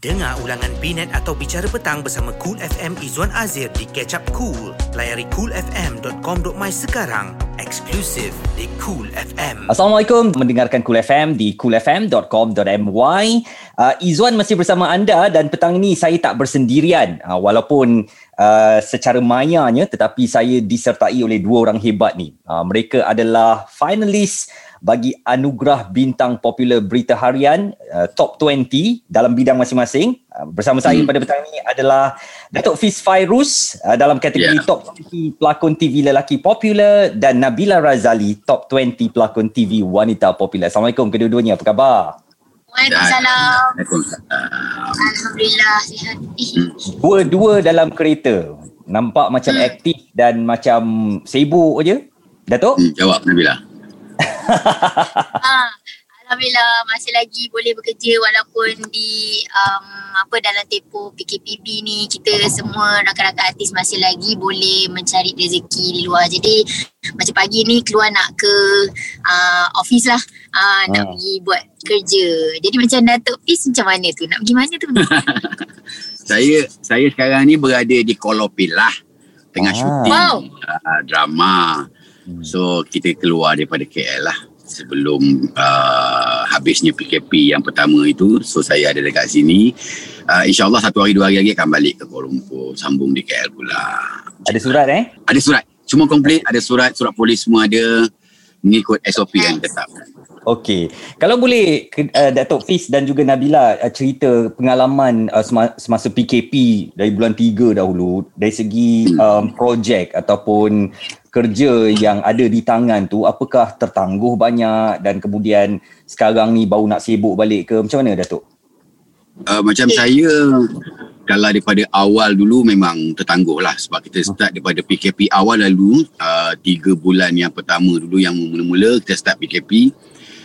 Dengar ulangan Binet atau Bicara Petang bersama Cool FM Izwan Azir di Catch Up Cool. Layari coolfm.com.my sekarang. Eksklusif di Cool FM. Assalamualaikum. Mendengarkan Cool FM di coolfm.com.my. Uh, Izwan masih bersama anda dan petang ini saya tak bersendirian. Uh, walaupun uh, secara mayanya tetapi saya disertai oleh dua orang hebat ni. Uh, mereka adalah finalis bagi anugerah bintang popular berita harian uh, top 20 dalam bidang masing-masing. Uh, bersama saya hmm. pada petang ini adalah Datuk Fiz Fairuz uh, dalam kategori yeah. top 20 pelakon TV lelaki popular dan Nabila Razali top 20 pelakon TV wanita popular. Assalamualaikum kedua-duanya. Apa khabar? Waalaikumsalam. Alhamdulillah sihat. Dua-dua dalam kereta. Nampak macam hmm. aktif dan macam sibuk je. Datuk? Hmm, jawab Nabila ha, Alhamdulillah masih lagi boleh bekerja walaupun di um, apa dalam tempoh PKPB ni kita semua rakan-rakan artis masih lagi boleh mencari rezeki di luar. Jadi macam pagi ni keluar nak ke uh, office lah uh, nak ha. pergi buat kerja. Jadi macam Datuk Fiz macam mana tu? Nak pergi mana tu? saya saya sekarang ni berada di Kolopil lah tengah ah. syuting wow. uh, drama. Hmm. So kita keluar daripada KL lah sebelum uh, habisnya PKP yang pertama itu. So saya ada dekat sini. Uh, InsyaAllah satu hari dua hari lagi akan balik ke Kuala Lumpur. Sambung di KL pula. Ada surat eh? Ada surat. Cuma komplit. Ada surat. Surat polis semua ada. Mengikut SOP yang tetap. Okey. Kalau boleh uh, Datuk Fiz dan juga Nabila uh, cerita pengalaman uh, semasa PKP dari bulan 3 dahulu dari segi hmm. um, projek ataupun kerja yang ada di tangan tu apakah tertangguh banyak dan kemudian sekarang ni baru nak sibuk balik ke macam mana Datuk? Uh, macam saya kalau daripada awal dulu memang tertangguh lah sebab kita start daripada PKP awal lalu uh, tiga bulan yang pertama dulu yang mula-mula kita start PKP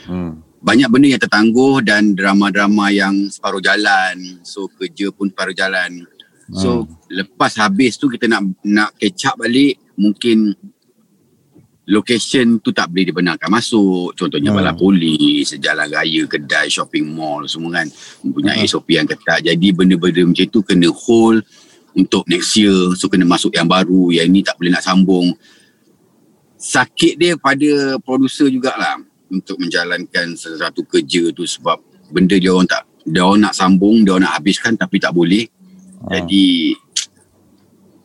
Hmm. Banyak benda yang tertangguh dan drama-drama yang separuh jalan. So kerja pun separuh jalan. So hmm. lepas habis tu kita nak nak catch up balik mungkin location tu tak boleh dibenarkan masuk. Contohnya hmm. balai polis, jalan raya, kedai, shopping mall semua kan. Mempunyai hmm. SOP yang ketat. Jadi benda-benda macam tu kena hold untuk next year. So kena masuk yang baru. Yang ini tak boleh nak sambung. Sakit dia pada producer jugalah untuk menjalankan sesuatu kerja tu sebab benda dia orang tak dia orang nak sambung dia orang nak habiskan tapi tak boleh ha. jadi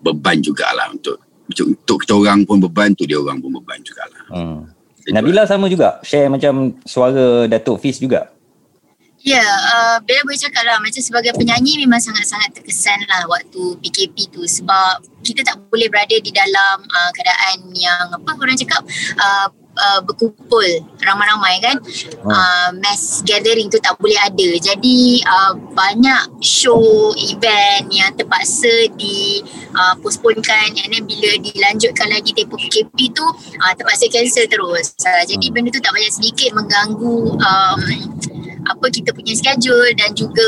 beban jugalah untuk untuk kita orang pun beban tu dia orang pun beban jugalah. Hmm. Nabila sama juga? Share macam suara Datuk Fiz juga? Ya, uh, Bella boleh cakap lah macam sebagai penyanyi memang sangat-sangat terkesan lah waktu PKP tu. Sebab kita tak boleh berada di dalam uh, keadaan yang apa orang cakap uh, uh, berkumpul ramai-ramai kan hmm. uh, mass gathering tu tak boleh ada jadi uh, banyak show event yang terpaksa di uh, postponekan and then bila dilanjutkan lagi tempoh PKP tu uh, terpaksa cancel terus uh, jadi hmm. benda tu tak banyak sedikit mengganggu um, apa kita punya schedule dan juga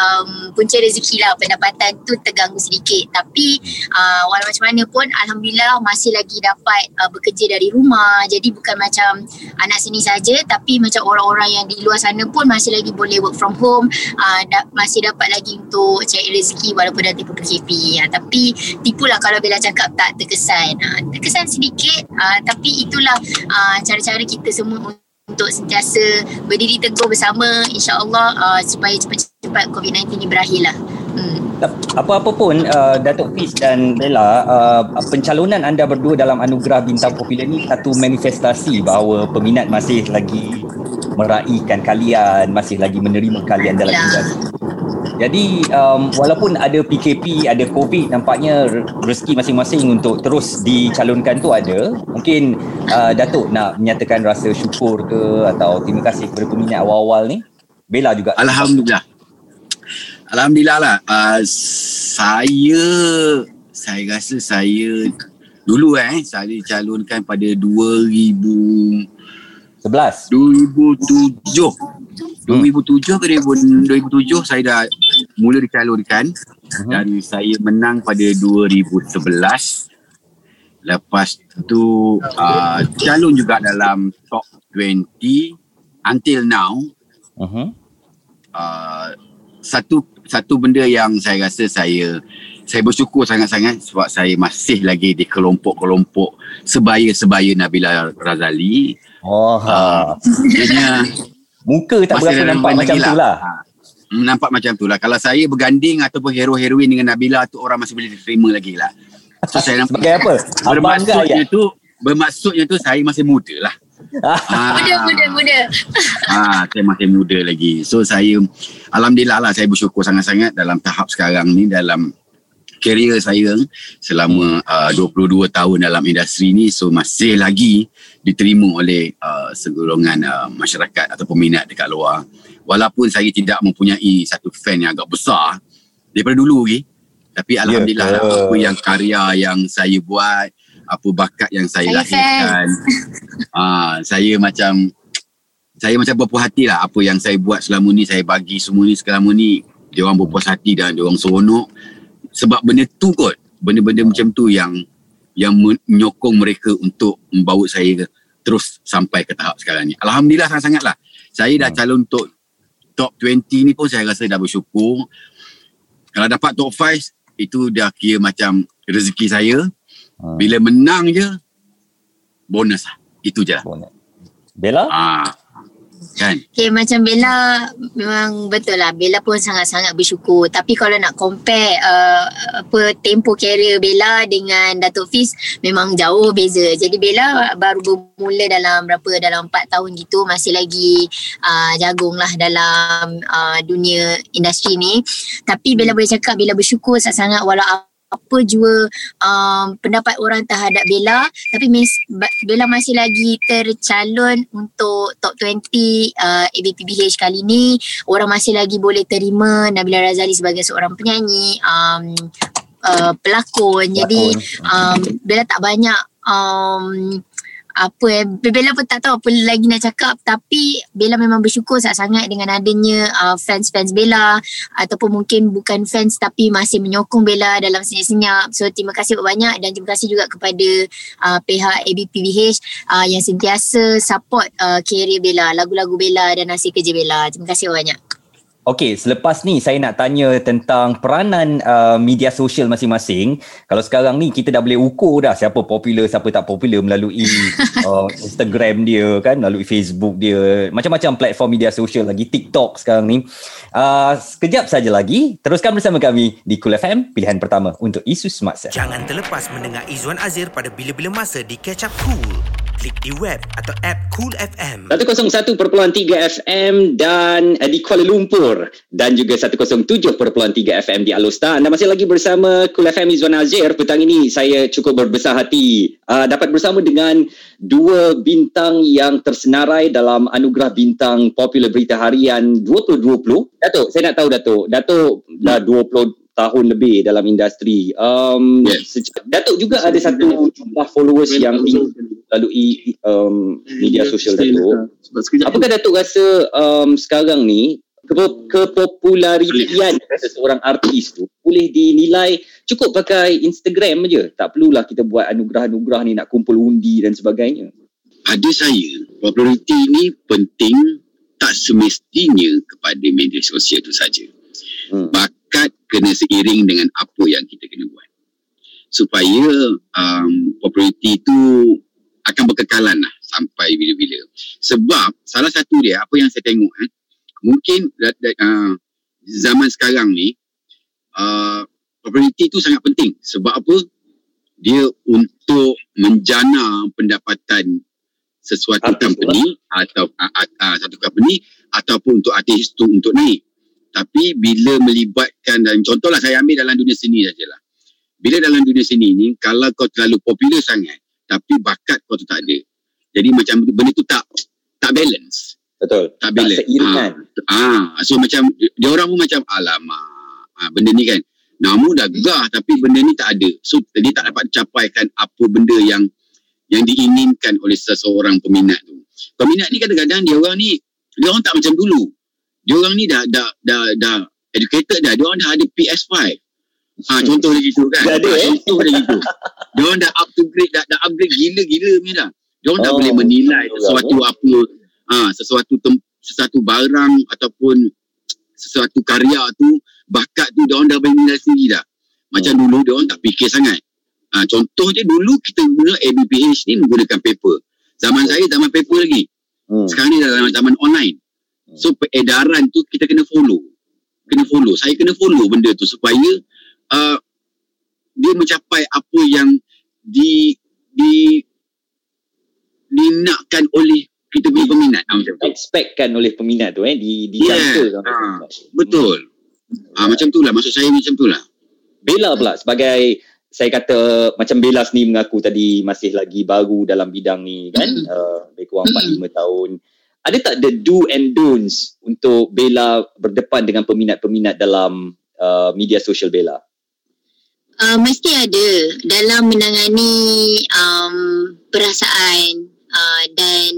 um, punca rezeki lah. Pendapatan tu terganggu sedikit. Tapi uh, walau macam mana pun Alhamdulillah masih lagi dapat uh, bekerja dari rumah. Jadi bukan macam anak sini saja tapi macam orang-orang yang di luar sana pun masih lagi boleh work from home. Uh, da- masih dapat lagi untuk cari rezeki walaupun dah tipu PKP uh, tapi tipulah kalau Bella cakap tak terkesan. Uh, terkesan sedikit uh, tapi itulah uh, cara-cara kita semua untuk sentiasa berdiri teguh bersama insyaAllah uh, supaya cepat-cepat COVID-19 ini berakhirlah. Hmm. Apa-apa pun uh, Datuk Fiz dan Bella uh, pencalonan anda berdua dalam anugerah bintang popular ni satu manifestasi bahawa peminat masih lagi meraihkan kalian masih lagi menerima kalian dalam industri jadi um, walaupun ada PKP, ada COVID, nampaknya rezeki masing-masing untuk terus dicalonkan tu ada. Mungkin uh, Datuk nak menyatakan rasa syukur ke atau terima kasih kepada peminat awal-awal ni. Bella juga. Alhamdulillah. Alhamdulillah lah. Uh, saya, saya rasa saya dulu eh, saya dicalonkan pada 2000 11 2007 2007 ke 2007 saya dah mula dicalonkan uh-huh. dan saya menang pada 2011 lepas tu uh, calon juga dalam top 20 until now uh-huh. uh, satu satu benda yang saya rasa saya saya bersyukur sangat-sangat sebab saya masih lagi di kelompok-kelompok sebaya-sebaya Nabila Razali. Oh, ha. Muka tak masih berapa dalam nampak macam tu lah. Ha. Nampak macam tu lah. Kalau saya berganding ataupun hero-heroin dengan Nabila tu orang masih boleh terima lagi lah. So saya nampak Sebagai apa? Bermaksudnya tu bermaksudnya tu saya masih muda lah. Ah. Muda, muda, muda. Ah, saya masih muda lagi. So saya alhamdulillah lah saya bersyukur sangat-sangat dalam tahap sekarang ni dalam career saya selama uh, 22 tahun dalam industri ni so masih lagi diterima oleh uh, segolongan uh, masyarakat atau peminat dekat luar. Walaupun saya tidak mempunyai satu fan yang agak besar daripada dulu lagi. Tapi alhamdulillah lah, ke? apa yang karya yang saya buat, apa bakat yang saya, Saya lahirkan. Ah, saya macam saya macam berpuas hati lah apa yang saya buat selama ni saya bagi semua ni selama ni dia orang berpuas hati dan dia orang seronok sebab benda tu kot. Benda-benda macam tu yang yang menyokong mereka untuk membawa saya ke, terus sampai ke tahap sekarang ni. Alhamdulillah sangat-sangat lah saya dah calon untuk top 20 ni pun saya rasa dah bersyukur. Kalau dapat top 5 itu dah kira macam rezeki saya. Ha. bila menang je bonus lah. Itu je lah. Bella? Ah, kan? Okay, macam Bella memang betul lah. Bella pun sangat-sangat bersyukur. Tapi kalau nak compare uh, apa tempo career Bella dengan Datuk Fiz memang jauh beza. Jadi Bella baru bermula dalam berapa dalam 4 tahun gitu masih lagi uh, jagung lah dalam uh, dunia industri ni. Tapi Bella boleh cakap Bella bersyukur sangat-sangat walau apa jua um, pendapat orang terhadap Bella. Tapi Miss Bella masih lagi tercalon untuk top 20 uh, ABPBH kali ni. Orang masih lagi boleh terima Nabila Razali sebagai seorang penyanyi um, uh, pelakon. Jadi um, Bella tak banyak um, apa eh Bella pun tak tahu apa lagi nak cakap. Tapi Bella memang bersyukur sangat-sangat dengan adanya uh, fans-fans Bella ataupun mungkin bukan fans tapi masih menyokong Bella dalam senyap-senyap so terima kasih banyak dan terima kasih juga kepada uh, pihak ABPBH uh, yang sentiasa support uh, career Bella lagu-lagu Bella dan hasil kerja Bella. Terima kasih banyak Okey, selepas ni saya nak tanya tentang peranan uh, media sosial masing-masing. Kalau sekarang ni kita dah boleh ukur dah siapa popular, siapa tak popular melalui uh, Instagram dia kan, melalui Facebook dia, macam-macam platform media sosial lagi TikTok sekarang ni. Uh, sekejap saja lagi, teruskan bersama kami di Cool FM, pilihan pertama untuk isu semasa. Jangan terlepas mendengar Izwan Azir pada bila-bila masa di Catch Up Cool. Klik di web atau app Cool FM. 101.3 FM dan uh, di Kuala Lumpur dan juga 107.3 FM di Alostar. Anda masih lagi bersama Kul FM Izwan Azir. Petang ini saya cukup berbesar hati uh, dapat bersama dengan dua bintang yang tersenarai dalam anugerah bintang popular berita harian 2020. Datuk, saya nak tahu Datuk. Datuk dah 20 tahun lebih dalam industri. Um, Yes. Datuk juga ada satu jumlah followers yang tinggi melalui um, media sosial Datuk. Apakah Datuk rasa um, sekarang ni kepo- kepopularitian seseorang artis tu boleh dinilai cukup pakai Instagram je. Tak perlulah kita buat anugerah-anugerah ni nak kumpul undi dan sebagainya. pada saya populariti ni penting tak semestinya kepada media sosial itu saja. Hmm. Bakat kena seiring dengan apa yang kita kena buat. Supaya um, populariti itu akan berkekalan lah sampai bila-bila. Sebab salah satu dia apa yang saya tengok eh, mungkin uh, zaman sekarang ni uh, populariti itu sangat penting. Sebab apa? Dia untuk menjana pendapatan sesuatu Artis company atau uh, uh, uh, satu company ataupun untuk artis tu untuk naik. Tapi bila melibatkan dan contohlah saya ambil dalam dunia seni sajalah. Bila dalam dunia seni ni kalau kau terlalu popular sangat tapi bakat kau tu tak ada. Jadi macam benda tu tak tak balance. Betul. Tak Tak balance. seiringan. Ah, ah, so macam dia orang pun macam alamak. Ah, benda ni kan nama dah gah tapi benda ni tak ada. So dia tak dapat capaikan apa benda yang yang diinginkan oleh seseorang peminat tu. Peminat ni kadang-kadang dia orang ni dia orang tak macam dulu. Dia orang ni dah dah dah dah educated dah. Dia orang dah ada PS5. Ha, contoh dia gitu kan. Dah ada, Ha, eh? Contoh dia gitu. Dia orang dah up to grade, dah, dah upgrade gila-gila punya dah. Dia orang dah Oh, boleh menilai sesuatu apa, ha, sesuatu tem, sesuatu barang ataupun sesuatu karya tu bakat tu dia orang dah berminat sendiri dah. Macam hmm. dulu dia orang tak fikir sangat. Ha, contoh je dulu kita guna ABPH ni menggunakan paper. Zaman hmm. saya zaman paper lagi. Hmm. Sekarang ni dah zaman, zaman online. Hmm. So peredaran tu kita kena follow. Kena follow. Saya kena follow benda tu supaya uh, dia mencapai apa yang di di dinakkan oleh kita punya peminat ha, macam tu. Expectkan oleh peminat tu eh di di yeah. ha, betul. Ha, macam tu lah maksud saya macam tu lah. Bella pula sebagai saya kata macam Bella sendiri mengaku tadi masih lagi baru dalam bidang ni kan mm. uh, lebih kurang 4-5 tahun ada tak the do and don'ts untuk Bella berdepan dengan peminat-peminat dalam uh, media sosial Bella uh, mesti ada dalam menangani um, perasaan uh, dan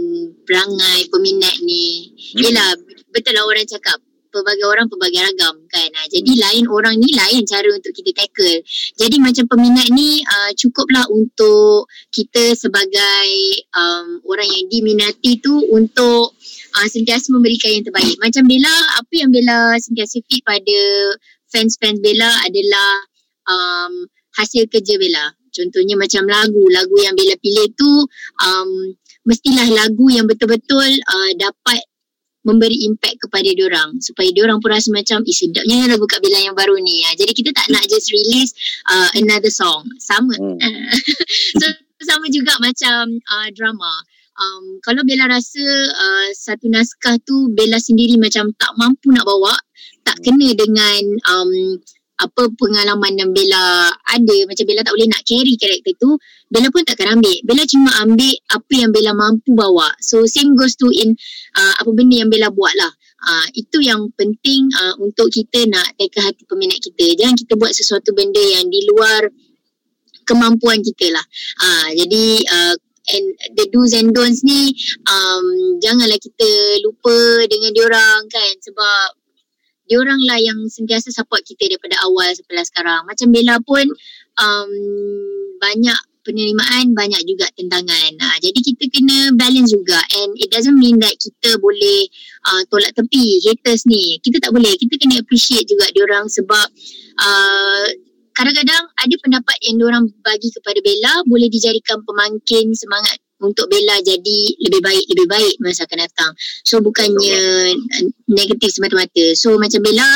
perangai peminat ni hmm. yelah betul lah orang cakap pelbagai orang pelbagai ragam kan. Ha, jadi lain orang ni lain cara untuk kita tackle. Jadi macam peminat ni uh, cukuplah untuk kita sebagai um, orang yang diminati tu untuk uh, sentiasa memberikan yang terbaik. Macam Bella, apa yang Bella sentiasa fit pada fans-fans Bella adalah um, hasil kerja Bella. Contohnya macam lagu, lagu yang Bella pilih tu um, mestilah lagu yang betul-betul uh, dapat memberi impact kepada diorang. Supaya diorang pun rasa macam eh sedapnya lagu Kak Bella yang baru ni. Ha. jadi kita tak nak just release uh, another song. Sama. Hmm. so sama juga macam uh, drama. Um, kalau Bella rasa uh, satu naskah tu Bella sendiri macam tak mampu nak bawa tak kena dengan um, apa pengalaman yang Bella ada macam Bella tak boleh nak carry karakter tu Bella pun takkan ambil. Bella cuma ambil apa yang Bella mampu bawa. So same goes to in uh, apa benda yang Bella buat lah. Uh, itu yang penting uh, untuk kita nak teka hati peminat kita. Jangan kita buat sesuatu benda yang di luar kemampuan kita lah. Uh, jadi uh, and the do's and don'ts ni um, janganlah kita lupa dengan diorang kan. Sebab diorang lah yang sentiasa support kita daripada awal sampai sekarang. Macam Bella pun um, banyak penerimaan, banyak juga tentangan. Uh, jadi kita kena balance juga and it doesn't mean that kita boleh uh, tolak tepi haters ni. Kita tak boleh. Kita kena appreciate juga diorang sebab uh, kadang-kadang ada pendapat yang diorang bagi kepada Bella boleh dijadikan pemangkin semangat untuk Bella jadi lebih baik lebih baik masa akan datang. So bukannya negatif semata-mata. So macam Bella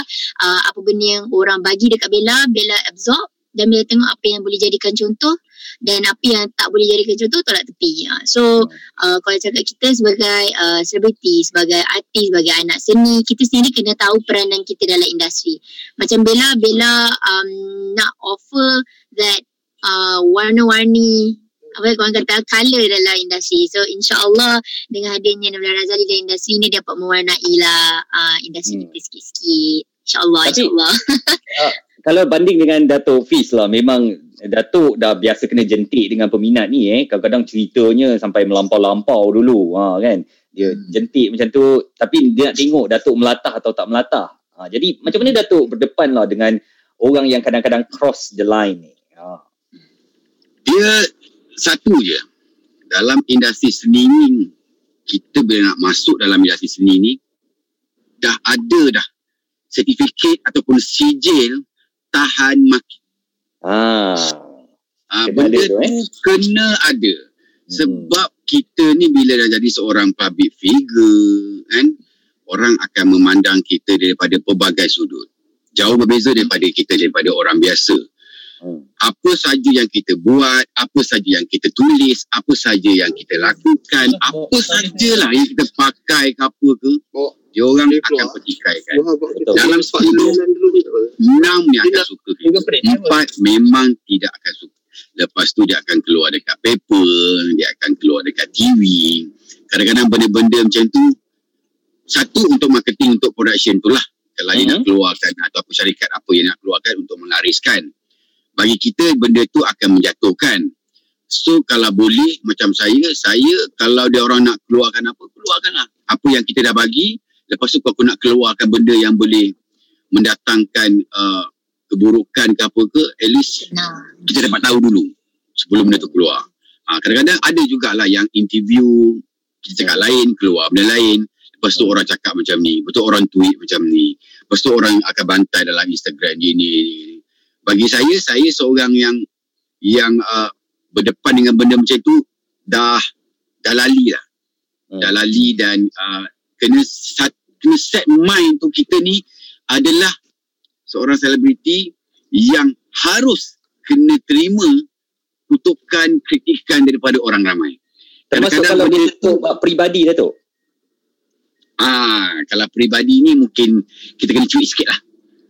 uh, apa benda yang orang bagi dekat Bella, Bella absorb dan Bella tengok apa yang boleh jadikan contoh dan apa yang tak boleh jadikan contoh tolak tepi. Uh, so uh, kalau cakap kita sebagai uh, selebriti, sebagai artis, sebagai anak seni, kita sendiri kena tahu peranan kita dalam industri. Macam Bella, Bella um, nak offer that uh, warna-warni apa yang korang kata color dalam industri. So insyaAllah dengan hadirnya Nabila Razali dalam industri ni dapat mewarnai lah uh, industri hmm. kita sikit-sikit. InsyaAllah, insyaAllah. uh, kalau banding dengan Datuk Fiz lah, memang Datuk dah biasa kena jentik dengan peminat ni eh. Kadang-kadang ceritanya sampai melampau-lampau dulu ha, kan. Dia hmm. jentik macam tu tapi dia nak tengok Datuk melatah atau tak melatah. Ha, jadi macam mana Datuk berdepan lah dengan orang yang kadang-kadang cross the line ni? Ha. Dia satu je dalam industri seni ni kita bila nak masuk dalam industri seni ni dah ada dah sertifikat ataupun sijil tahan maki. Ah. Ah, benda tu, eh? kena ada. Hmm. Sebab kita ni bila dah jadi seorang public figure kan orang akan memandang kita daripada pelbagai sudut. Jauh berbeza daripada kita daripada orang biasa. Hmm. Apa saja yang kita buat, apa saja yang kita tulis, apa saja yang kita lakukan, apa sajalah yang kita pakai ke apa ke, dia orang akan petikaikan. Dalam 10, 6 yang akan suka kita. 4 memang tidak akan suka. Lepas tu dia akan keluar dekat paper, dia akan keluar dekat TV. Kadang-kadang benda-benda macam tu, satu untuk marketing, untuk production tu lah. Kalau hmm. dia nak keluarkan atau apa syarikat apa yang nak keluarkan untuk melariskan bagi kita benda tu akan menjatuhkan. So kalau boleh macam saya, saya kalau dia orang nak keluarkan apa, keluarkanlah. Apa yang kita dah bagi, lepas tu aku nak keluarkan benda yang boleh mendatangkan uh, keburukan ke apa ke, at least kita dapat tahu dulu sebelum benda tu keluar. Ha, kadang-kadang ada jugalah yang interview, kita cakap lain, keluar benda lain. Lepas tu orang cakap macam ni, betul orang tweet macam ni. Lepas tu orang akan bantai dalam Instagram ni ni. ni. Bagi saya, saya seorang yang yang uh, berdepan dengan benda macam tu dah dah lali lah. Hmm. Dah lali dan uh, kena set, kena set mind tu kita ni adalah seorang selebriti yang harus kena terima kutukan kritikan daripada orang ramai. Termasuk kalau dia tu peribadi dah tu. Ah, kalau peribadi ni mungkin kita kena cuit sikit lah.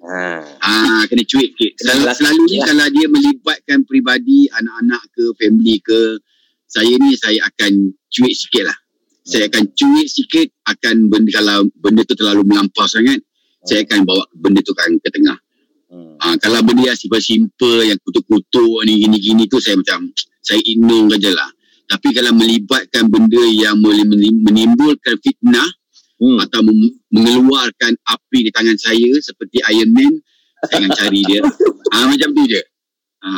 Ha. Ah, kena cuit sikit. Selalu, selalu ni lah. kalau dia melibatkan peribadi, anak-anak ke, family ke, saya ni saya akan cuit sikit lah. Hmm. Saya akan cuit sikit akan benda, kalau benda tu terlalu melampau sangat, hmm. saya akan bawa benda tu kan ke tengah. Hmm. Ah, kalau benda yang simple-simple, yang kutuk-kutuk ni, gini-gini tu saya macam, saya ignore je lah. Tapi kalau melibatkan benda yang boleh menimbulkan fitnah, hmm. atau mengeluarkan api di tangan saya seperti Iron Man saya akan cari dia. Ha, macam tu je. Ha,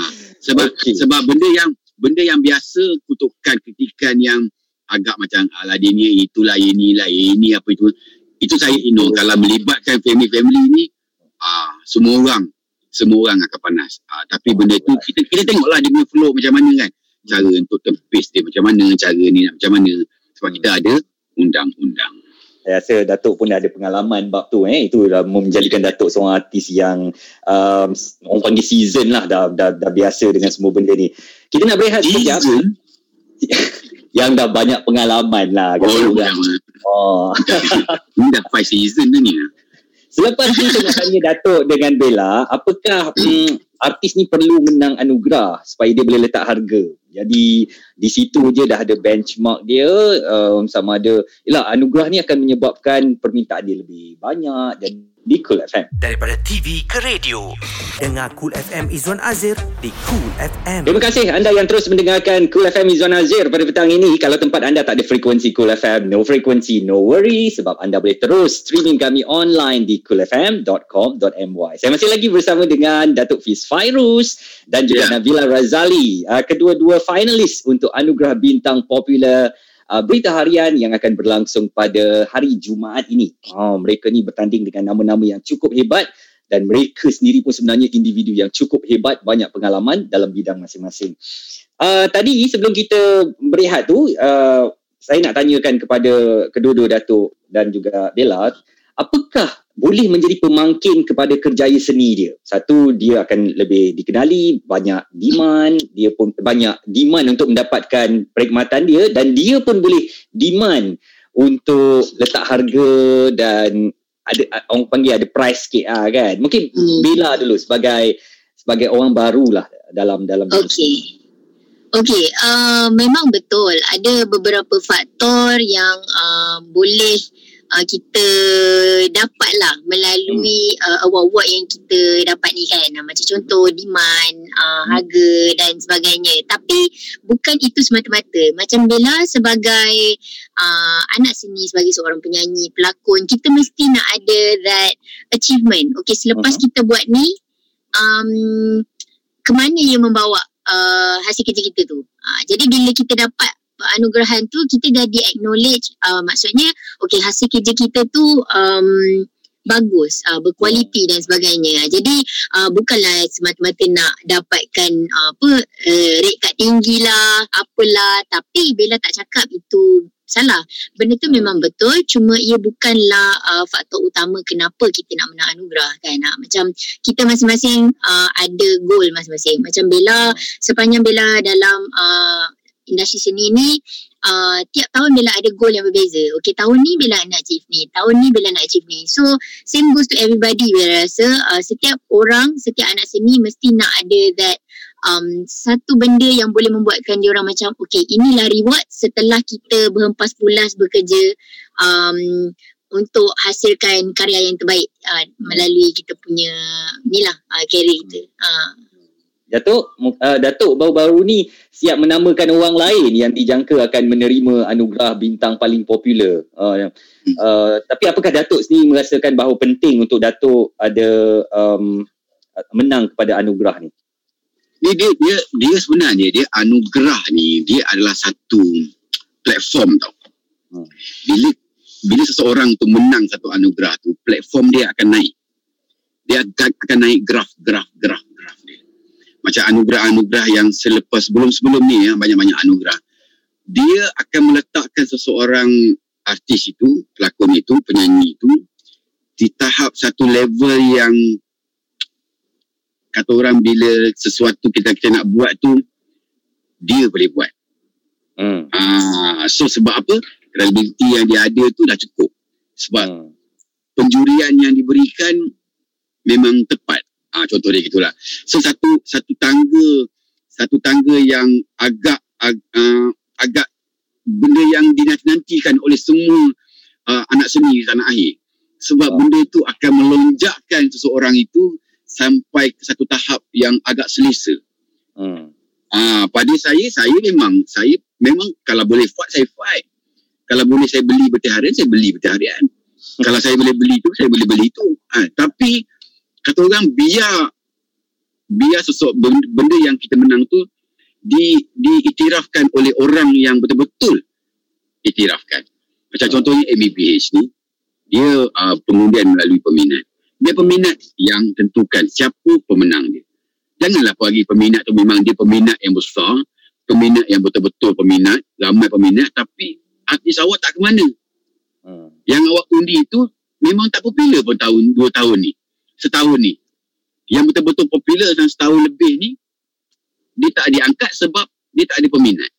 sebab okay. sebab benda yang benda yang biasa kutukan kritikan yang agak macam ala dia ni itulah inilah ini apa itu. Itu saya ino kalau melibatkan family-family ni ah semua orang semua orang akan panas. Ah, tapi benda tu kita kita tengoklah dia punya flow macam mana kan. Cara untuk tempis dia macam mana cara ni macam mana. Sebab kita ada undang-undang saya rasa Datuk pun dah ada pengalaman bab tu eh. Itu dah menjadikan Datuk seorang artis yang um, orang panggil season lah dah, dah, dah biasa dengan semua benda ni. Kita nak berehat sekejap yang dah banyak pengalaman lah oh, kan? oh. ni dah 5 season dah ni. Selepas ni saya nak tanya Datuk dengan Bella, apakah hmm, artis ni perlu menang anugerah supaya dia boleh letak harga? Jadi di situ je dah ada benchmark dia um, sama ada, yalah anugerah ni akan menyebabkan permintaan dia lebih banyak dan di Cool FM. Daripada TV ke radio, dengar Cool FM Izwan Azir di Cool FM. Terima kasih anda yang terus mendengarkan Cool FM Izwan Azir pada petang ini. Kalau tempat anda tak ada frekuensi Cool FM, no frekuensi, no worry sebab anda boleh terus streaming kami online di coolfm.com.my. Saya masih lagi bersama dengan Datuk Fiz Fairuz dan juga yeah. Nabila Razali. Uh, kedua-dua finalis untuk anugerah bintang popular uh, berita harian yang akan berlangsung pada hari Jumaat ini. Oh, mereka ni bertanding dengan nama-nama yang cukup hebat dan mereka sendiri pun sebenarnya individu yang cukup hebat, banyak pengalaman dalam bidang masing-masing. Uh, tadi sebelum kita berehat tu, uh, saya nak tanyakan kepada kedua-dua Datuk dan juga Bella, apakah boleh menjadi pemangkin kepada kerjaya seni dia. Satu, dia akan lebih dikenali, banyak demand, dia pun banyak demand untuk mendapatkan perkhidmatan dia dan dia pun boleh demand untuk letak harga dan ada orang panggil ada price sikit ah kan. Mungkin hmm. Bella dulu sebagai sebagai orang baru lah dalam dalam Okey. Okey, uh, memang betul ada beberapa faktor yang uh, boleh uh, kita dapatlah melalui hmm. uh, award-award yang kita dapat ni kan uh, macam contoh demand uh, hmm. harga dan sebagainya tapi bukan itu semata-mata macam Bella sebagai uh, anak seni sebagai seorang penyanyi pelakon kita mesti nak ada that achievement okey selepas uh-huh. kita buat ni um, ke mana yang membawa uh, hasil kerja kita tu uh, jadi bila kita dapat anugerahan tu kita dah di acknowledge uh, maksudnya okey hasil kerja kita tu um, bagus uh, berkualiti dan sebagainya. Jadi uh, bukanlah semata-mata nak dapatkan uh, apa uh, rate kad tinggi lah apalah tapi bila tak cakap itu salah. Benda tu memang betul cuma ia bukanlah uh, faktor utama kenapa kita nak menang anugerah kan? Uh, macam kita masing-masing uh, ada goal masing-masing. Macam Bella sepanjang Bella dalam uh, industri seni ni uh, tiap tahun bila ada goal yang berbeza. Okay, tahun ni bila nak achieve ni. Tahun ni bila nak achieve ni. So, same goes to everybody. Bila rasa uh, setiap orang, setiap anak seni mesti nak ada that um, satu benda yang boleh membuatkan dia orang macam okay, inilah reward setelah kita berhempas pulas bekerja um, untuk hasilkan karya yang terbaik uh, melalui kita punya ni lah uh, career kita. Uh. Datuk, uh, Datuk baru-baru ni siap menamakan orang lain yang dijangka akan menerima anugerah bintang paling popular. Uh, uh, tapi apakah Datuk sendiri merasakan bahawa penting untuk Datuk ada um, menang kepada anugerah ni? Dia, dia, dia, dia sebenarnya dia anugerah ni dia adalah satu platform tau. Hmm. Bila bila seseorang tu menang satu anugerah tu, platform dia akan naik. dia akan, naik graf graf graf macam anugerah-anugerah yang selepas sebelum-sebelum ni ya banyak-banyak anugerah dia akan meletakkan seseorang artis itu pelakon itu penyanyi itu di tahap satu level yang kata orang bila sesuatu kita kita nak buat tu dia boleh buat. Hmm. Ah, so sebab apa? Credibility yang dia ada tu dah cukup. Sebab hmm. penjurian yang diberikan memang tepat. Ah, contoh dia gitulah. So satu satu tangga satu tangga yang agak ag, uh, agak benda yang dinanti-nantikan oleh semua uh, anak seni di tanah air. Sebab oh. benda itu akan melonjakkan seseorang itu sampai ke satu tahap yang agak selesa. Hmm. Ah, pada saya, saya memang, saya memang kalau boleh fight, saya fight. Kalau boleh saya beli bertiap harian, saya beli bertiap harian. Hmm. Kalau saya boleh beli tu, saya boleh beli tu. Ah, tapi, kata orang, biar biar sesuatu benda, benda yang kita menang tu di diiktirafkan oleh orang yang betul-betul iktirafkan. Macam hmm. contohnya MBPH ni, dia uh, pengundian melalui peminat dia peminat yang tentukan siapa pemenang dia. Janganlah bagi peminat tu memang dia peminat yang besar, peminat yang betul-betul peminat, ramai peminat tapi artis awak tak ke mana. Hmm. Yang awak undi itu memang tak popular pun tahun, dua tahun ni. Setahun ni. Yang betul-betul popular dan setahun lebih ni, dia tak diangkat sebab dia tak ada peminat.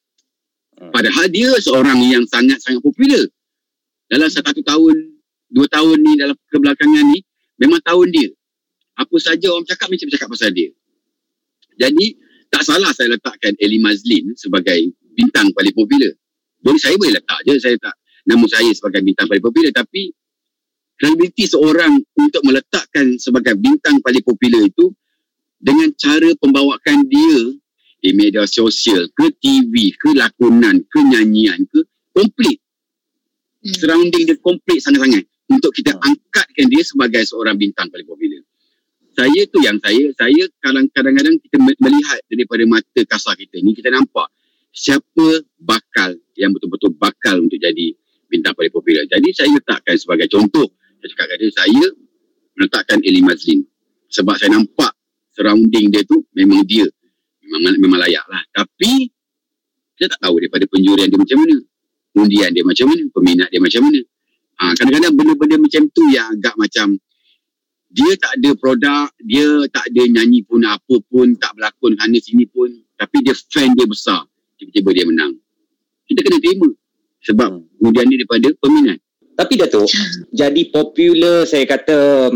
Hmm. Padahal dia seorang yang sangat-sangat popular. Dalam satu tahun, dua tahun ni, dalam kebelakangan ni, memang tahun dia. Apa saja orang cakap macam cakap pasal dia. Jadi tak salah saya letakkan Eli Mazlin sebagai bintang paling popular. Boleh saya boleh letak je saya tak nama saya sebagai bintang paling popular tapi kredibiliti seorang untuk meletakkan sebagai bintang paling popular itu dengan cara pembawakan dia di media sosial ke TV ke lakonan ke nyanyian ke komplit. Hmm. Surrounding dia komplit sangat-sangat untuk kita hmm. angkatkan dia sebagai seorang bintang paling popular. Saya tu yang saya, saya kadang-kadang kita melihat daripada mata kasar kita ni, kita nampak siapa bakal yang betul-betul bakal untuk jadi bintang paling popular. Jadi saya letakkan sebagai contoh, saya cakap kata saya meletakkan Eli Mazlin. Sebab saya nampak surrounding dia tu memang dia. Memang, memang layak lah. Tapi, saya tak tahu daripada penjurian dia macam mana. Undian dia macam mana. Peminat dia macam mana. Ha, kadang-kadang benda-benda macam tu yang agak macam dia tak ada produk, dia tak ada nyanyi pun apa pun, tak berlakon sana sini pun. Tapi dia fan dia besar. Tiba-tiba dia menang. Kita kena terima. Sebab kemudian ni daripada peminat. Tapi Datuk, jadi popular saya kata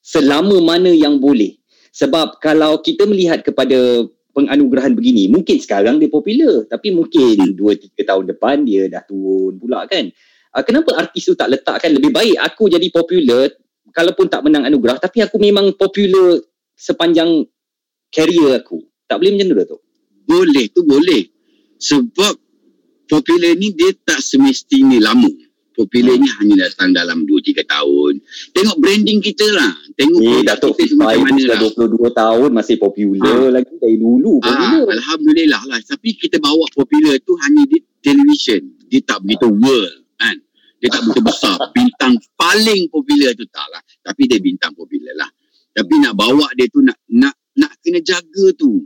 selama mana yang boleh. Sebab kalau kita melihat kepada penganugerahan begini, mungkin sekarang dia popular. Tapi mungkin 2-3 tahun depan dia dah turun pula kan? Uh, kenapa artis tu tak letakkan lebih baik? Aku jadi popular kalaupun tak menang anugerah tapi aku memang popular sepanjang career aku. Tak boleh macam tu tu boleh tu boleh. Sebab popular ni dia tak semestinya lama popular ni hanya datang dalam 2-3 tahun. Tengok branding kita lah. Tengok eh, kita macam mana lah. 22 tahun masih popular ha. lagi dari dulu ha, Alhamdulillah lah. Tapi kita bawa popular tu hanya di television. Dia tak begitu world kan? Dia tak begitu besar. Bintang paling popular tu tak lah. Tapi dia bintang popular lah. Tapi nak bawa dia tu nak nak nak kena jaga tu.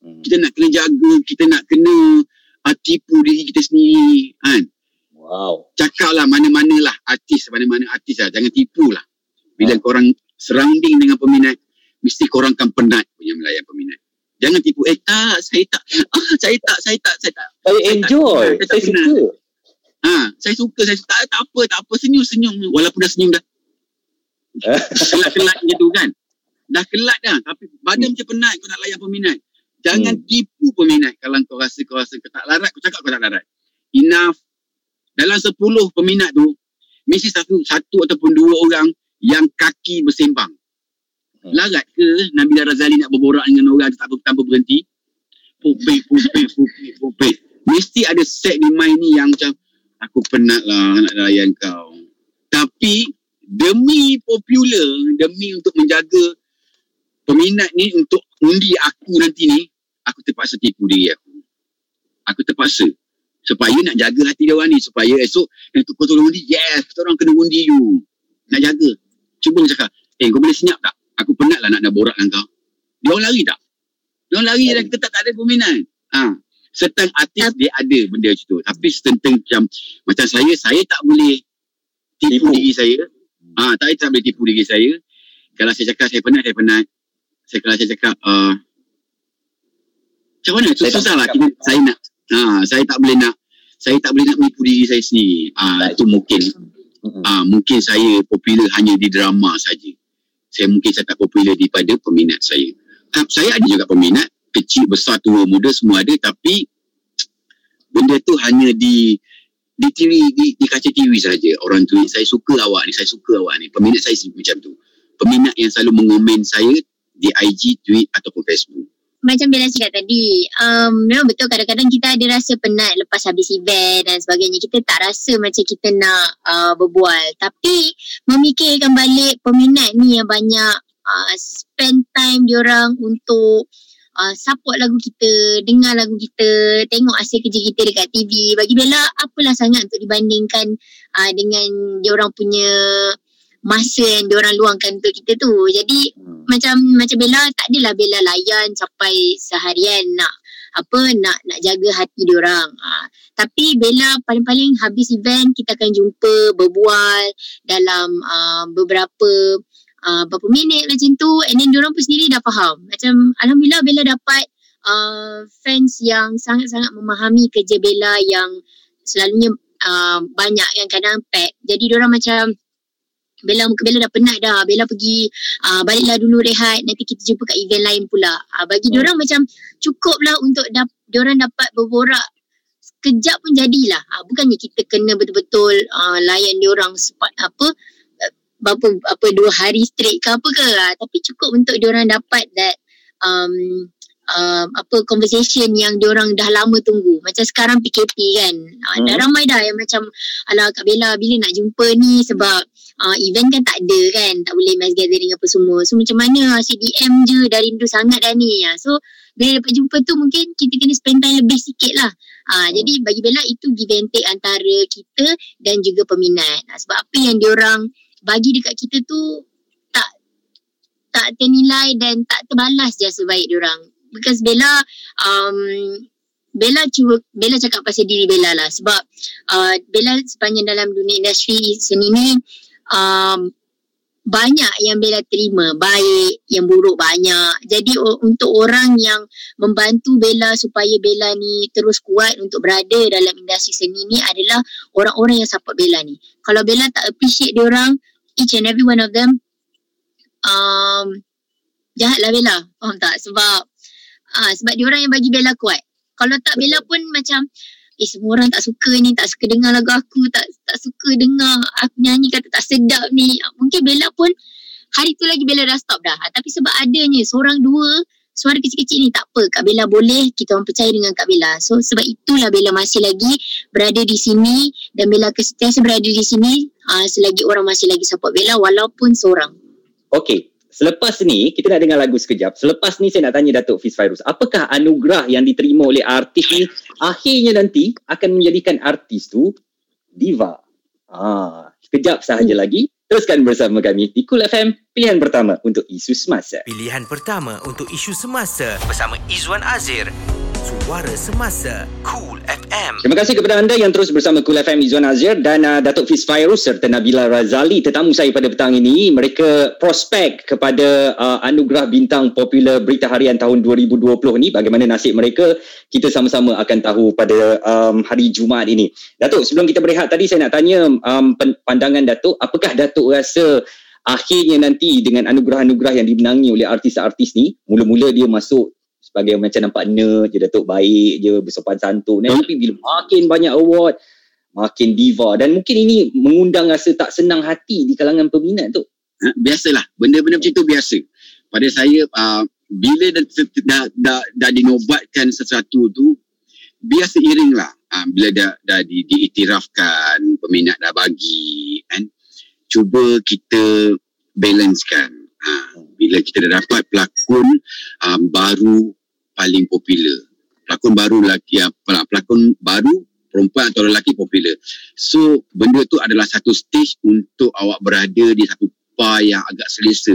Hmm. kita nak kena jaga kita nak kena uh, tipu diri kita sendiri kan wow cakap lah mana-mana lah artis mana-mana artis lah jangan tipu lah bila hmm. korang surrounding dengan peminat mesti korang kan penat punya melayan peminat Jangan tipu, eh tak, saya tak, ah, saya tak, saya tak, saya tak. Saya enjoy, saya, tak, saya, saya suka. Ha, saya suka, saya tak, tak apa, tak apa, senyum-senyum. Walaupun dah senyum dah. Kelat-kelat macam tu kan. Dah kelat dah. Tapi badan hmm. macam penat kau nak layan peminat. Jangan hmm. tipu peminat kalau kau rasa kau rasa kau tak larat. Kau cakap kau tak larat. Enough. Dalam sepuluh peminat tu, mesti satu, satu ataupun dua orang yang kaki bersembang. Hmm. Larat ke Nabila Razali nak berborak dengan orang tanpa, tanpa berhenti? Pupik, pupik, pupik, pupik. Mesti ada set di mind ni yang macam aku penat lah nak layan kau. Tapi demi popular, demi untuk menjaga peminat ni untuk undi aku nanti ni, aku terpaksa tipu diri aku. Aku terpaksa. Supaya nak jaga hati dia orang ni. Supaya esok, yang kau tolong undi, yes, kita orang kena undi you. Nak jaga. Cuba cakap, eh kau boleh senyap tak? aku penat lah nak nak borak dengan kau. Dia orang lari tak? Dia orang lari dan kita tak, tak ada peminat. Ha. Setang artis dia ada benda macam tu. Tapi setentang macam, macam saya, saya tak boleh tipu, tipu. diri saya. Ah, ha, tak, tak boleh tipu diri saya. Kalau saya cakap saya penat, saya penat. Saya kalau saya cakap, uh, macam mana? Saya susah lah. Kita, saya nak, ha, saya tak boleh nak, saya tak boleh nak menipu diri saya sendiri. Ah, ha, itu mungkin. Ah, ha, mungkin saya popular hanya di drama saja. Saya mungkin saya tak popular daripada peminat saya. Ha, saya ada juga peminat kecil, besar, tua, muda semua ada tapi benda tu hanya di di TV di, di kaca TV saja orang tu saya suka awak ni saya suka awak ni peminat saya macam tu peminat yang selalu mengomen saya di IG, tweet ataupun Facebook macam Bella cakap tadi, um, memang betul kadang-kadang kita ada rasa penat lepas habis event dan sebagainya. Kita tak rasa macam kita nak uh, berbual. Tapi memikirkan balik peminat ni yang banyak uh, spend time diorang untuk uh, support lagu kita, dengar lagu kita, tengok hasil kerja kita dekat TV. Bagi Bella, apalah sangat untuk dibandingkan uh, dengan diorang punya masa yang diorang luangkan untuk kita tu. Jadi hmm. macam macam Bella tak adalah Bella layan sampai seharian nak apa nak nak jaga hati diorang. Uh, tapi Bella paling-paling habis event kita akan jumpa berbual dalam uh, beberapa uh, berapa minit macam tu and then diorang pun sendiri dah faham. Macam Alhamdulillah Bella dapat uh, fans yang sangat-sangat memahami kerja Bella yang selalunya uh, banyak yang kadang pack. Jadi diorang macam Bella muka Bella dah penat dah. Bella pergi uh, baliklah dulu rehat. Nanti kita jumpa kat event lain pula. Uh, bagi hmm. diorang macam cukup lah untuk dap- diorang dapat berborak sekejap pun jadilah. Uh, bukannya kita kena betul-betul uh, layan diorang sepat apa berapa apa dua hari straight ke apa ke lah. tapi cukup untuk diorang dapat that um, um, apa conversation yang diorang dah lama tunggu macam sekarang PKP kan hmm. dah ramai dah yang macam ala Kak Bella bila nak jumpa ni sebab uh, event kan tak ada kan tak boleh mass gathering apa semua so macam mana CDM je dah rindu sangat dah ni ya. so bila dapat jumpa tu mungkin kita kena spend time lebih sikit lah uh, hmm. jadi bagi Bella itu give and take antara kita dan juga peminat uh, sebab apa yang diorang bagi dekat kita tu tak tak ternilai dan tak terbalas jasa baik orang. Because Bella um, Bella cuba Bella cakap pasal diri Bella lah sebab uh, Bella sepanjang dalam dunia industri seni ni um, banyak yang Bella terima baik yang buruk banyak. Jadi untuk orang yang membantu Bella supaya Bella ni terus kuat untuk berada dalam industri seni ni adalah orang-orang yang support Bella ni. Kalau Bella tak appreciate dia orang each and every one of them um, jahat lah Bella faham tak? Sebab uh, sebab dia orang yang bagi Bella kuat. Kalau tak Bella pun macam eh semua orang tak suka ni tak suka dengar lagu aku tak tak suka dengar aku nyanyi kata tak sedap ni. Mungkin Bella pun hari tu lagi Bella dah stop dah. Tapi sebab adanya seorang dua suara kecil-kecil ni tak apa Kak Bella boleh kita orang percaya dengan Kak Bella. So sebab itulah Bella masih lagi berada di sini dan Bella sentiasa berada di sini uh, selagi orang masih lagi support Bella walaupun seorang. Okay Selepas ni, kita nak dengar lagu sekejap. Selepas ni saya nak tanya Datuk Fiz Fairuz. Apakah anugerah yang diterima oleh artis ni akhirnya nanti akan menjadikan artis tu diva? Ah, sekejap sahaja lagi. Teruskan bersama kami di Cool FM, pilihan pertama untuk isu semasa. Pilihan pertama untuk isu semasa bersama Izwan Azir. Suara Semasa Cool FM. Terima kasih kepada anda yang terus bersama Cool FM Izwan Azir dan uh, Datuk Fiz Fairuz serta Nabila Razali tetamu saya pada petang ini. Mereka prospek kepada uh, anugerah bintang popular Berita Harian tahun 2020 ni. Bagaimana nasib mereka, kita sama-sama akan tahu pada um, hari Jumaat ini. Datuk, sebelum kita berehat tadi saya nak tanya um, pandangan Datuk. Apakah Datuk rasa akhirnya nanti dengan anugerah-anugerah yang dimenangi oleh artis-artis ni, mula-mula dia masuk sebagai macam nampak nerd je Datuk baik je bersopan santun. Hmm. tapi bila makin banyak award makin diva. Dan mungkin ini mengundang rasa tak senang hati di kalangan peminat tu. Ha, biasalah. Benda-benda macam tu biasa. Pada saya uh, bila dah, dah, dah, dah dinobatkan sesuatu tu biasa iring lah. Uh, bila dah, dah di, diiktirafkan peminat dah bagi kan. Cuba kita balancekan ha, bila kita dah dapat pelakon um, baru paling popular. Pelakon baru lelaki, pelakon baru perempuan atau lelaki popular. So, benda tu adalah satu stage untuk awak berada di satu par yang agak selesa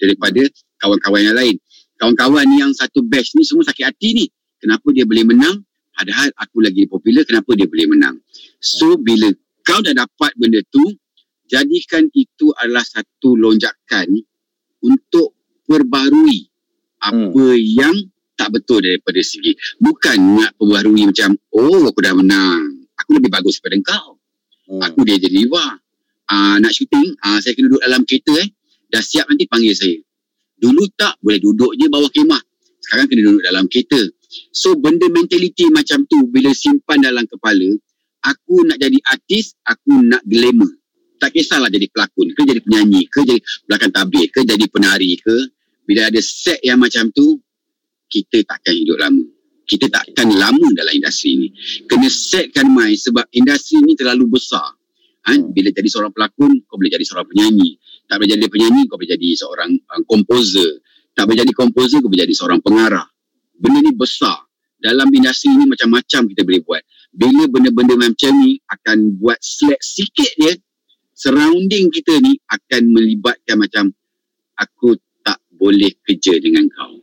daripada kawan-kawan yang lain. Kawan-kawan yang satu batch ni semua sakit hati ni. Kenapa dia boleh menang? Padahal aku lagi popular, kenapa dia boleh menang? So, bila kau dah dapat benda tu, jadikan itu adalah satu lonjakan untuk perbarui apa hmm. yang tak betul daripada segi. Bukan nak perbarui macam, oh aku dah menang. Aku lebih bagus daripada kau. Hmm. Aku dia jadi diva. Uh, nak syuting, uh, saya kena duduk dalam kereta eh. Dah siap nanti panggil saya. Dulu tak, boleh duduk je bawah kemah. Sekarang kena duduk dalam kereta. So benda mentaliti macam tu bila simpan dalam kepala, aku nak jadi artis, aku nak glamour. Tak kisahlah jadi pelakon ke jadi penyanyi ke jadi belakang tabir ke jadi penari ke. Bila ada set yang macam tu, kita takkan hidup lama. Kita takkan lama dalam industri ni. Kena setkan mind sebab industri ni terlalu besar. Ha? Bila jadi seorang pelakon, kau boleh jadi seorang penyanyi. Tak boleh jadi penyanyi, kau boleh jadi seorang uh, komposer. Tak boleh jadi komposer, kau boleh jadi seorang pengarah. Benda ni besar. Dalam industri ni macam-macam kita boleh buat. Bila benda-benda macam ni akan buat slack sikit je, surrounding kita ni akan melibatkan macam aku tak boleh kerja dengan kau.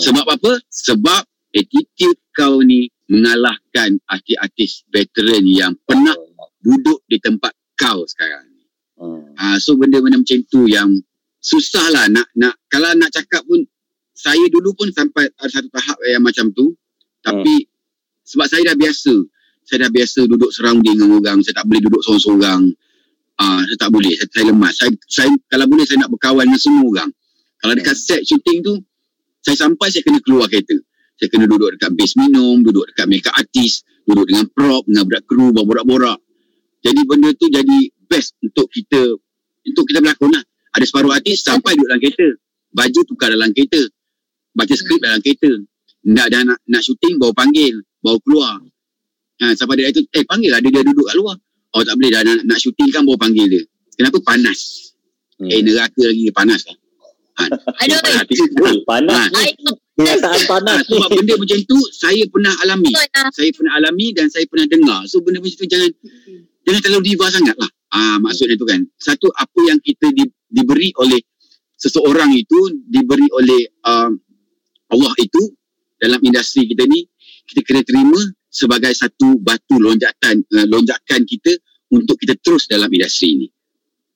Sebab apa? Sebab attitude kau ni mengalahkan artis-artis veteran yang pernah duduk di tempat kau sekarang. Hmm. Uh, so benda-benda macam tu yang susah lah nak, nak, kalau nak cakap pun saya dulu pun sampai ada satu tahap yang macam tu tapi hmm. sebab saya dah biasa saya dah biasa duduk surrounding dengan orang saya tak boleh duduk seorang-seorang uh, saya tak boleh saya, saya lemas saya, saya, kalau boleh saya nak berkawan dengan semua orang kalau dekat hmm. set shooting tu saya sampai saya kena keluar kereta. Saya kena duduk dekat base minum, duduk dekat makeup artist, duduk dengan prop, dengan berat kru, borak-borak. Jadi benda tu jadi best untuk kita untuk kita berlakon lah. Ada separuh artis sampai duduk dalam kereta. Baju tukar dalam kereta. Baca skrip dalam kereta. Nak dah nak, nak syuting, bawa panggil. Bawa keluar. Ha, sampai dia itu, eh panggil lah dia, dia duduk kat luar. Oh tak boleh dah nak, nak syuting kan bawa panggil dia. Kenapa? Panas. Hmm. Eh neraka lagi panas lah. Aduh. Panas. Kenyataan panas. Sebab benda macam tu saya pernah alami. Saya pernah alami dan saya pernah dengar. So benda macam tu jangan jangan terlalu diva sangat lah. Ah, maksudnya tu kan. Satu apa yang kita di, diberi oleh seseorang itu diberi oleh uh, Allah itu dalam industri kita ni kita kena terima sebagai satu batu lonjakan uh, lonjakan kita untuk kita terus dalam industri ni.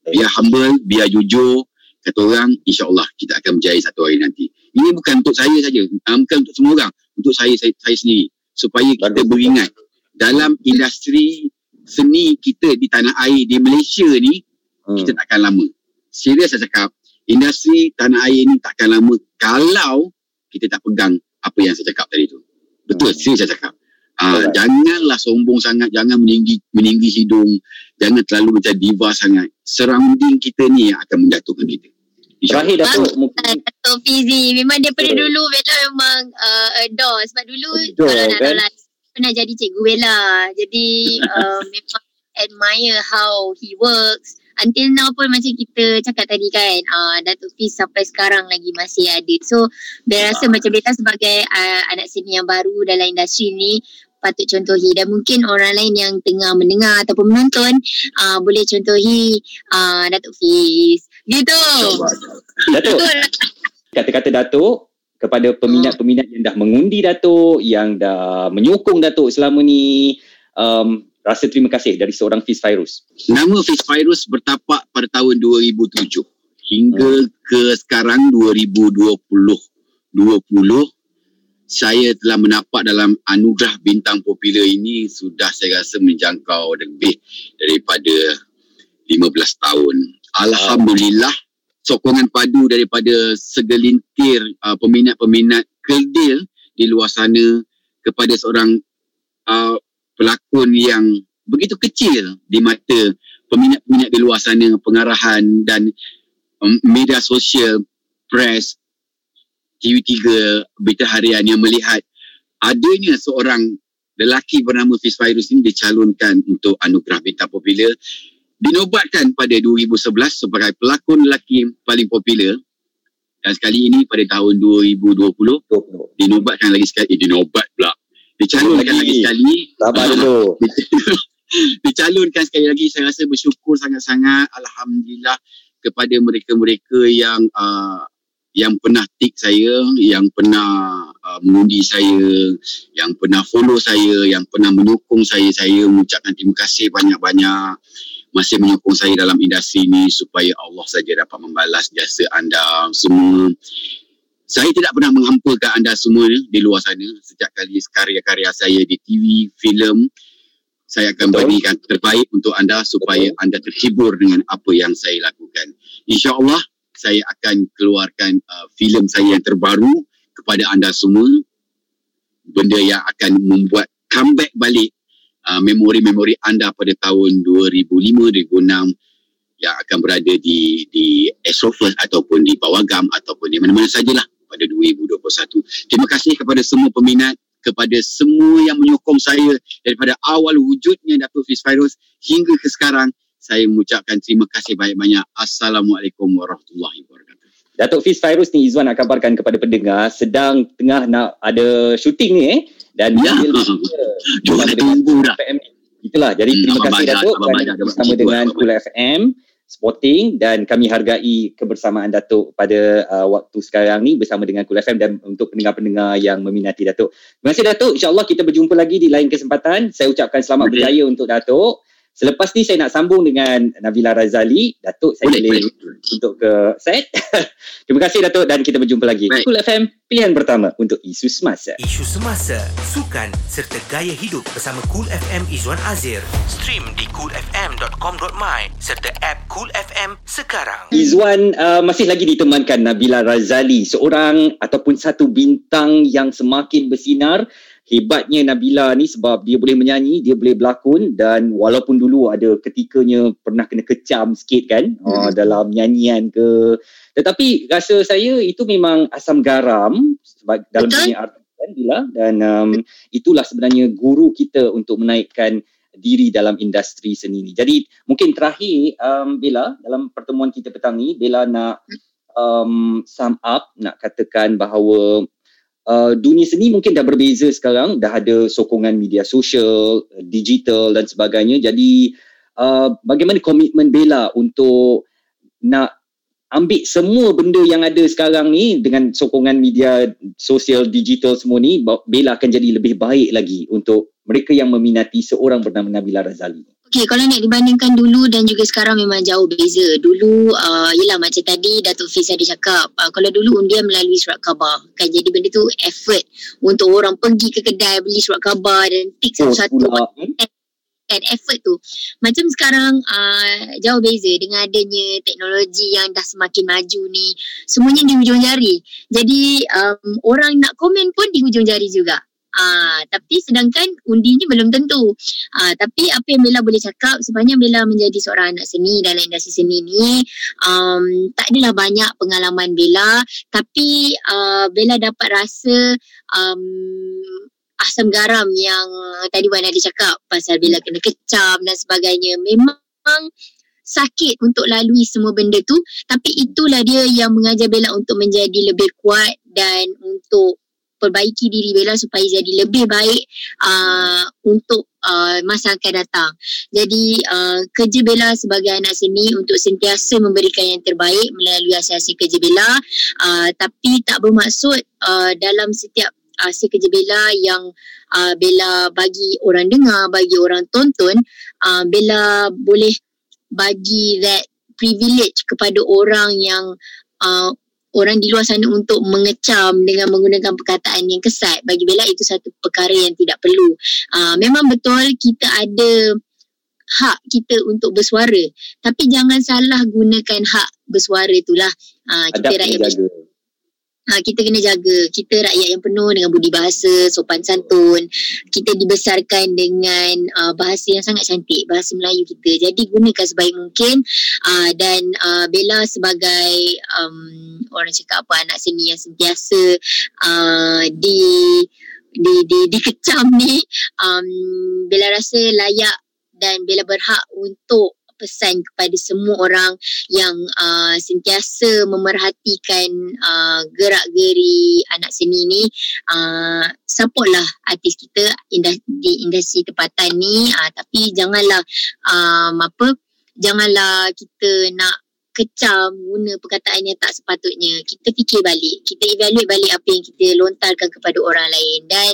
Biar humble, biar jujur, kata orang insyaAllah kita akan berjaya satu hari nanti ini bukan untuk saya saja uh, bukan untuk semua orang untuk saya saya, saya sendiri supaya kita beringat dalam industri seni kita di tanah air di Malaysia ni hmm. kita takkan lama serius saya cakap industri tanah air ni takkan lama kalau kita tak pegang apa yang saya cakap tadi tu betul hmm. serius saya cakap uh, janganlah sombong sangat jangan meninggi meninggi hidung. Jangan terlalu macam diva sangat. Surrounding kita ni yang akan menjatuhkan kita. Terakhir Datuk mungkin Datuk Fizi Memang daripada yeah. dulu Bella memang uh, adore Sebab dulu Adore Kalau nak kan? Pernah jadi cikgu Bella Jadi uh, Memang admire How he works Until now pun Macam kita cakap tadi kan uh, Datuk Fiz Sampai sekarang lagi Masih ada. So Bella rasa macam Bella sebagai uh, Anak seni yang baru Dalam industri ni patut contohi. Dan mungkin orang lain yang tengah mendengar ataupun menonton uh, boleh contohi uh, Datuk Fiz. Gitu. Datuk. Kata-kata Datuk kepada peminat-peminat yang dah mengundi Datuk, yang dah menyokong Datuk selama ni, um, rasa terima kasih dari seorang Fiz Fairuz. Nama Fiz Fairuz bertapak pada tahun 2007 hingga hmm. ke sekarang 2020. 20 saya telah menapak dalam anugerah bintang popular ini sudah saya rasa menjangkau lebih daripada 15 tahun. Alhamdulillah sokongan padu daripada segelintir uh, peminat-peminat Keldil di luar sana kepada seorang uh, pelakon yang begitu kecil di mata peminat-peminat di luar sana pengarahan dan um, media sosial press TV3 berita harian yang melihat adanya seorang lelaki bernama Fiz Virus ini dicalonkan untuk anugerah bintang popular dinobatkan pada 2011 sebagai pelakon lelaki paling popular dan sekali ini pada tahun 2020 20. dinobatkan lagi sekali eh, dinobat pula dicalonkan lagi sekali sabar dulu. dicalonkan sekali lagi. Saya rasa bersyukur sangat-sangat alhamdulillah kepada mereka-mereka yang uh, yang pernah tik saya, yang pernah uh, mengundi saya, yang pernah follow saya, yang pernah menyokong saya, saya mengucapkan terima kasih banyak-banyak. Masih menyokong saya dalam industri ini supaya Allah saja dapat membalas jasa anda semua. Saya tidak pernah menghampakan anda semua di luar sana sejak kali karya-karya saya di TV, filem. Saya akan Betul. berikan terbaik untuk anda supaya Betul. anda terhibur dengan apa yang saya lakukan. InsyaAllah saya akan keluarkan uh, filem saya yang terbaru kepada anda semua benda yang akan membuat comeback balik uh, memori-memori anda pada tahun 2005 2006 yang akan berada di di Astrofirst ataupun di Bawagam ataupun di mana-mana sajalah pada 2021. Terima kasih kepada semua peminat kepada semua yang menyokong saya daripada awal wujudnya Datuk Fiz Fairuz hingga ke sekarang saya mengucapkan terima kasih banyak-banyak. Assalamualaikum warahmatullahi wabarakatuh. Datuk Fiz Fairuz ni Izwan nak kabarkan kepada pendengar sedang tengah nak ada syuting ni eh dan ya. Jom kita tunggu dah. Itulah. Jadi hmm, terima kasih Datuk bersama dengan Kul FM Sporting dan kami hargai kebersamaan Datuk pada uh, waktu sekarang ni bersama dengan Kul FM dan untuk pendengar-pendengar yang meminati Datuk. Terima kasih Datuk. InsyaAllah kita berjumpa lagi di lain kesempatan. Saya ucapkan selamat berjaya untuk Datuk. Selepas ni saya nak sambung dengan Nabila Razali. Datuk saya boleh, boleh untuk ke set. Terima kasih Datuk dan kita berjumpa lagi. Baik. Cool FM pilihan pertama untuk isu semasa. Isu semasa, sukan serta gaya hidup bersama Cool FM Izwan Azir. Stream di coolfm.com.my serta app Cool FM sekarang. Izwan uh, masih lagi ditemankan Nabila Razali, seorang ataupun satu bintang yang semakin bersinar hebatnya Nabila ni sebab dia boleh menyanyi, dia boleh berlakon dan walaupun dulu ada ketikanya pernah kena kecam sikit kan hmm. uh, dalam nyanyian ke tetapi rasa saya itu memang asam garam sebab dalam dunia artis kan Bila dan um, itulah sebenarnya guru kita untuk menaikkan diri dalam industri seni ni. Jadi mungkin terakhir um, Bella dalam pertemuan kita petang ni Bella nak um, sum up nak katakan bahawa Uh, dunia seni mungkin dah berbeza sekarang. Dah ada sokongan media sosial digital dan sebagainya. Jadi uh, bagaimana komitmen Bella untuk nak ambil semua benda yang ada sekarang ni dengan sokongan media sosial digital semua ni Bella akan jadi lebih baik lagi untuk mereka yang meminati seorang bernama Nabila Razali Okay, kalau nak dibandingkan dulu dan juga sekarang memang jauh beza. Dulu, uh, yelah macam tadi Datuk Fiz ada cakap, uh, kalau dulu undian melalui surat khabar. Kan, jadi benda tu effort untuk orang pergi ke kedai beli surat khabar dan tik oh, satu-satu. Kan, effort tu. Macam sekarang, uh, jauh beza dengan adanya teknologi yang dah semakin maju ni. Semuanya di hujung jari. Jadi, um, orang nak komen pun di hujung jari juga. Ah, tapi sedangkan undi ni belum tentu. Ah, tapi apa yang Bella boleh cakap sebenarnya Bella menjadi seorang anak seni dalam industri seni ni um, tak adalah banyak pengalaman Bella tapi uh, Bella dapat rasa um, asam garam yang tadi Wan ada cakap pasal Bella kena kecam dan sebagainya memang sakit untuk lalui semua benda tu tapi itulah dia yang mengajar Bella untuk menjadi lebih kuat dan untuk perbaiki diri Bella supaya jadi lebih baik uh, untuk uh, masa akan datang. Jadi uh, kerja Bella sebagai anak seni untuk sentiasa memberikan yang terbaik melalui hasil-hasil kerja Bella uh, tapi tak bermaksud uh, dalam setiap hasil kerja Bella yang uh, Bella bagi orang dengar, bagi orang tonton, uh, Bella boleh bagi that privilege kepada orang yang uh, orang di luar sana untuk mengecam dengan menggunakan perkataan yang kesat. Bagi Bella itu satu perkara yang tidak perlu. Uh, memang betul kita ada hak kita untuk bersuara. Tapi jangan salah gunakan hak bersuara itulah. Uh, kita rakyat ha, kita kena jaga. Kita rakyat yang penuh dengan budi bahasa sopan santun. Kita dibesarkan dengan uh, bahasa yang sangat cantik bahasa Melayu kita. Jadi gunakan sebaik mungkin. Uh, dan uh, Bella sebagai um, orang cakap apa anak seni yang sentiasa uh, di di di dikecam ni. Um, Bella rasa layak dan Bella berhak untuk pesan kepada semua orang yang uh, sentiasa memerhatikan uh, gerak-geri anak seni ni uh, supportlah artis kita di industri tempatan ni. Uh, tapi janganlah um, apa janganlah kita nak kecam guna perkataan yang tak sepatutnya. Kita fikir balik. Kita evaluate balik apa yang kita lontarkan kepada orang lain. Dan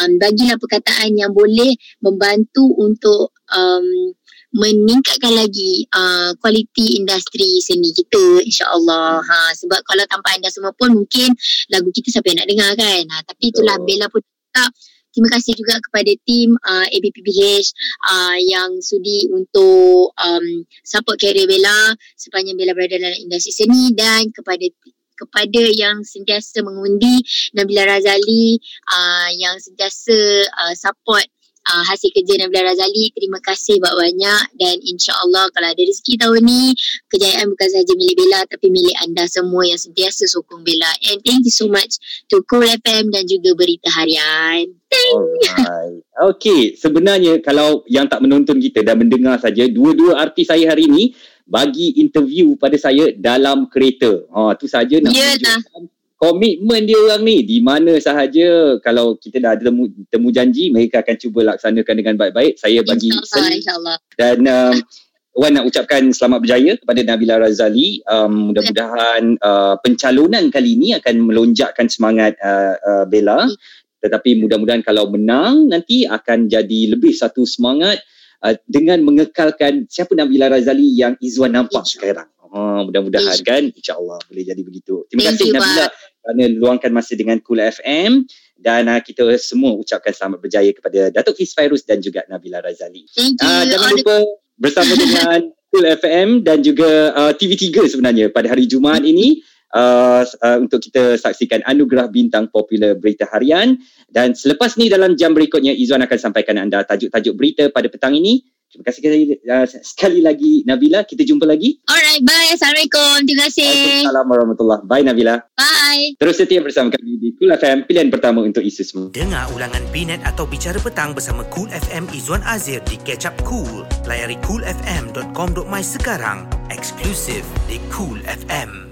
um, bagilah perkataan yang boleh membantu untuk um, meningkatkan lagi uh, kualiti industri seni kita insyaallah. Ha sebab kalau tanpa anda semua pun mungkin lagu kita siapa yang nak dengar kan? Ha, tapi itulah Bella pun tak Terima kasih juga kepada tim uh, ABPBH uh, yang sudi untuk um, support karier Bella sepanjang Bella berada dalam industri seni dan kepada kepada yang sentiasa mengundi Nabila Razali uh, yang sentiasa uh, support uh, hasil kerja Nabila Razali. Terima kasih banyak-banyak dan insya-Allah kalau ada rezeki tahun ni, kejayaan bukan sahaja milik Bella tapi milik anda semua yang sentiasa sokong Bella. And thank you so much to Cool FM dan juga Berita Harian. Alright. Okay, sebenarnya kalau yang tak menonton kita dan mendengar saja, dua-dua artis saya hari ini bagi interview pada saya dalam kereta. Ha, tu saja nak Yalah komitmen dia orang ni di mana sahaja kalau kita dah ada temu, temu janji mereka akan cuba laksanakan dengan baik-baik. Saya bagi insyaallah insyaallah dan um, Wan nak ucapkan selamat berjaya kepada Nabila Razali. Um, mudah-mudahan uh, pencalonan kali ini akan melonjakkan semangat uh, uh, Bella. Tetapi mudah-mudahan kalau menang nanti akan jadi lebih satu semangat uh, dengan mengekalkan siapa Nabila Razali yang Izwan nampak sekarang. Oh, mudah-mudahan kan? insyaAllah boleh jadi begitu. Terima Thank kasih Nabila kerana luangkan masa dengan Cool FM dan uh, kita semua ucapkan selamat berjaya kepada Datuk Fiz Fairuz dan juga Nabila Razali. Thank you. Uh, jangan lupa bersama dengan Cool FM dan juga uh, TV3 sebenarnya pada hari Jumaat ini uh, uh, untuk kita saksikan anugerah bintang popular berita harian dan selepas ni dalam jam berikutnya Izwan akan sampaikan anda tajuk-tajuk berita pada petang ini Terima kasih sekali, uh, sekali lagi Nabila. Kita jumpa lagi. Alright, bye. Assalamualaikum. Terima kasih. Assalamualaikum warahmatullahi Bye Nabila. Bye. Terus setia bersama kami di Cool FM, pilihan pertama untuk isu semua. Dengar ulangan Binet atau Bicara Petang bersama Cool FM Izwan Azir di Catch Up Cool. Layari coolfm.com.my sekarang. Eksklusif di Cool FM.